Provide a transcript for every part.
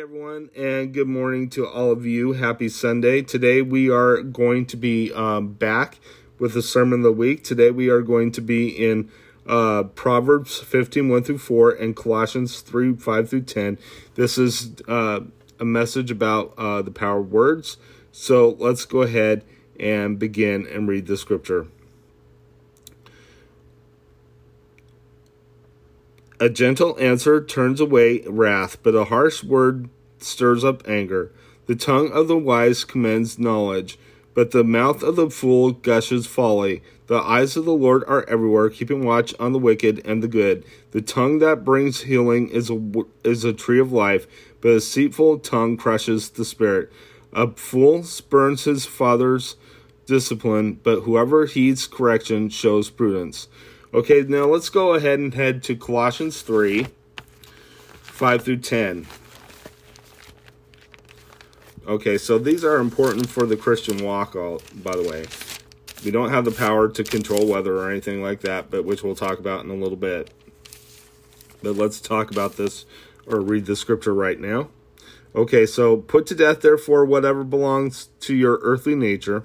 everyone, and good morning to all of you. Happy Sunday. Today we are going to be um, back with the sermon of the week. Today we are going to be in uh, Proverbs 15 1 through 4 and Colossians 3 5 through 10. This is uh, a message about uh, the power of words. So let's go ahead and begin and read the scripture. A gentle answer turns away wrath, but a harsh word stirs up anger. The tongue of the wise commends knowledge, but the mouth of the fool gushes folly. The eyes of the Lord are everywhere, keeping watch on the wicked and the good. The tongue that brings healing is a, is a tree of life, but a deceitful tongue crushes the spirit. A fool spurns his father's discipline, but whoever heeds correction shows prudence. Okay, now let's go ahead and head to Colossians 3 5 through 10. Okay, so these are important for the Christian walk, all, by the way. We don't have the power to control weather or anything like that, but which we'll talk about in a little bit. But let's talk about this or read the scripture right now. Okay, so put to death, therefore, whatever belongs to your earthly nature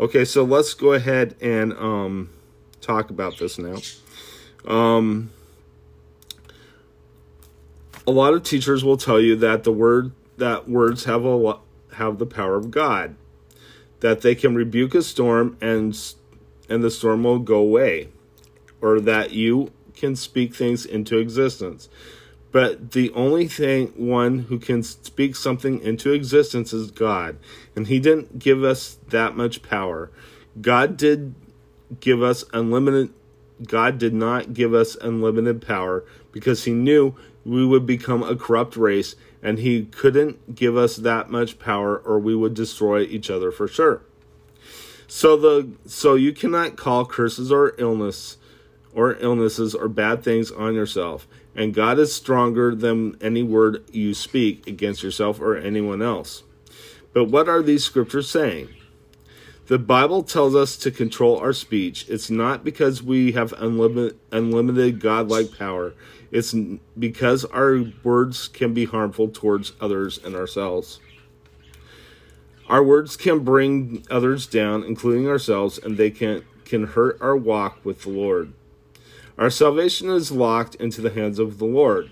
Okay, so let's go ahead and um, talk about this now. Um, a lot of teachers will tell you that the word that words have a have the power of God, that they can rebuke a storm and and the storm will go away, or that you can speak things into existence. But the only thing one who can speak something into existence is God. And He didn't give us that much power. God did give us unlimited God did not give us unlimited power because he knew we would become a corrupt race and he couldn't give us that much power or we would destroy each other for sure. So the so you cannot call curses or illness or illnesses or bad things on yourself and God is stronger than any word you speak against yourself or anyone else. But what are these scriptures saying? The Bible tells us to control our speech. It's not because we have unlimited, unlimited godlike power. It's because our words can be harmful towards others and ourselves. Our words can bring others down, including ourselves, and they can, can hurt our walk with the Lord. Our salvation is locked into the hands of the Lord,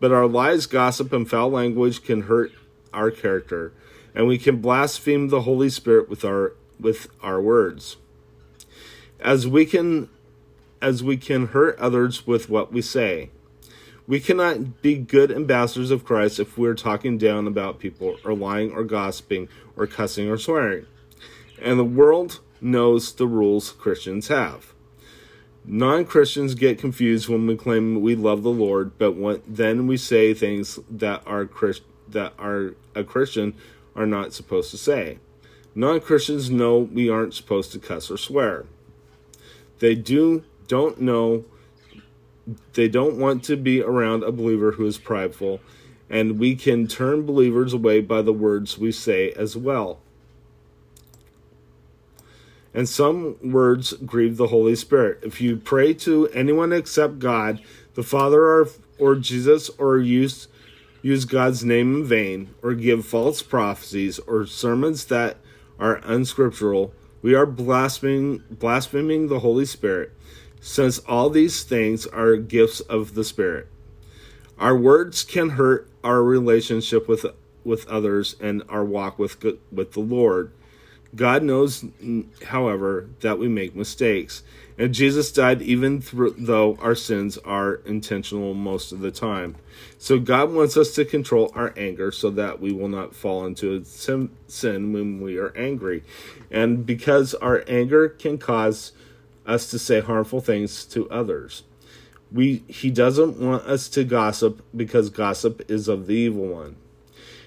but our lies, gossip, and foul language can hurt our character, and we can blaspheme the Holy Spirit with our with our words. As we can as we can hurt others with what we say. We cannot be good ambassadors of Christ if we're talking down about people or lying or gossiping or cussing or swearing. And the world knows the rules Christians have. Non Christians get confused when we claim we love the Lord, but when, then we say things that are Christ, that are a Christian are not supposed to say. Non Christians know we aren't supposed to cuss or swear. They do don't know they don't want to be around a believer who is prideful, and we can turn believers away by the words we say as well and some words grieve the Holy Spirit. If you pray to anyone except God, the Father or, or Jesus, or use, use God's name in vain, or give false prophecies, or sermons that are unscriptural, we are blaspheming, blaspheming the Holy Spirit, since all these things are gifts of the Spirit. Our words can hurt our relationship with with others and our walk with with the Lord. God knows, however, that we make mistakes. And Jesus died even though our sins are intentional most of the time. So God wants us to control our anger so that we will not fall into sin when we are angry. And because our anger can cause us to say harmful things to others. We he doesn't want us to gossip because gossip is of the evil one.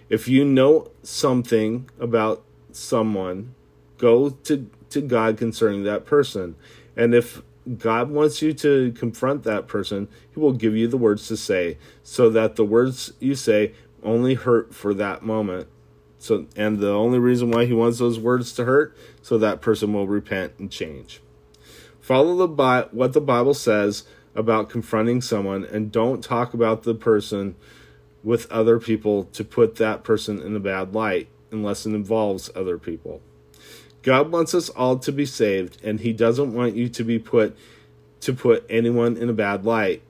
If you know something about someone, go to, to God concerning that person. And if God wants you to confront that person, He will give you the words to say, so that the words you say only hurt for that moment. So, and the only reason why He wants those words to hurt, so that person will repent and change. Follow the what the Bible says about confronting someone, and don't talk about the person with other people to put that person in a bad light, unless it involves other people. God wants us all to be saved, and He doesn't want you to be put to put anyone in a bad light.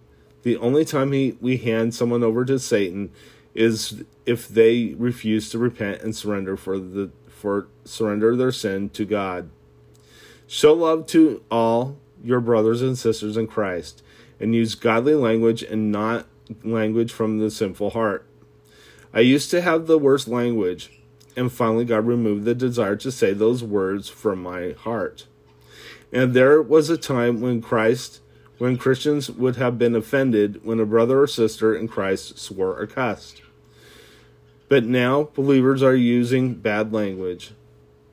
The only time he, we hand someone over to Satan is if they refuse to repent and surrender for the for surrender their sin to God. Show love to all your brothers and sisters in Christ, and use godly language and not language from the sinful heart. I used to have the worst language and finally God removed the desire to say those words from my heart. And there was a time when Christ, when Christians would have been offended when a brother or sister in Christ swore or cussed. But now believers are using bad language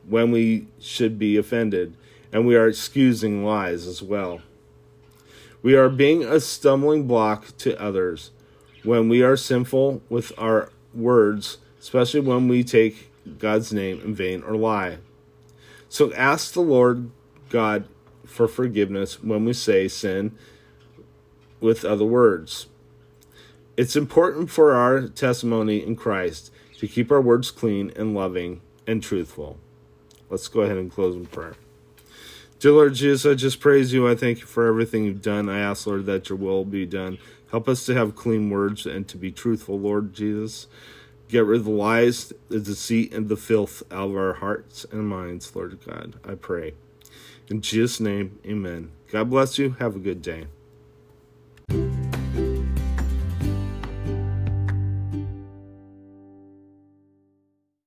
when we should be offended, and we are excusing lies as well. We are being a stumbling block to others when we are sinful with our words, especially when we take God's name in vain or lie. So ask the Lord God for forgiveness when we say sin with other words. It's important for our testimony in Christ to keep our words clean and loving and truthful. Let's go ahead and close in prayer. Dear Lord Jesus, I just praise you. I thank you for everything you've done. I ask, Lord, that your will be done. Help us to have clean words and to be truthful, Lord Jesus. Get rid of the lies, the deceit, and the filth out of our hearts and minds, Lord God, I pray. In Jesus' name, amen. God bless you. Have a good day.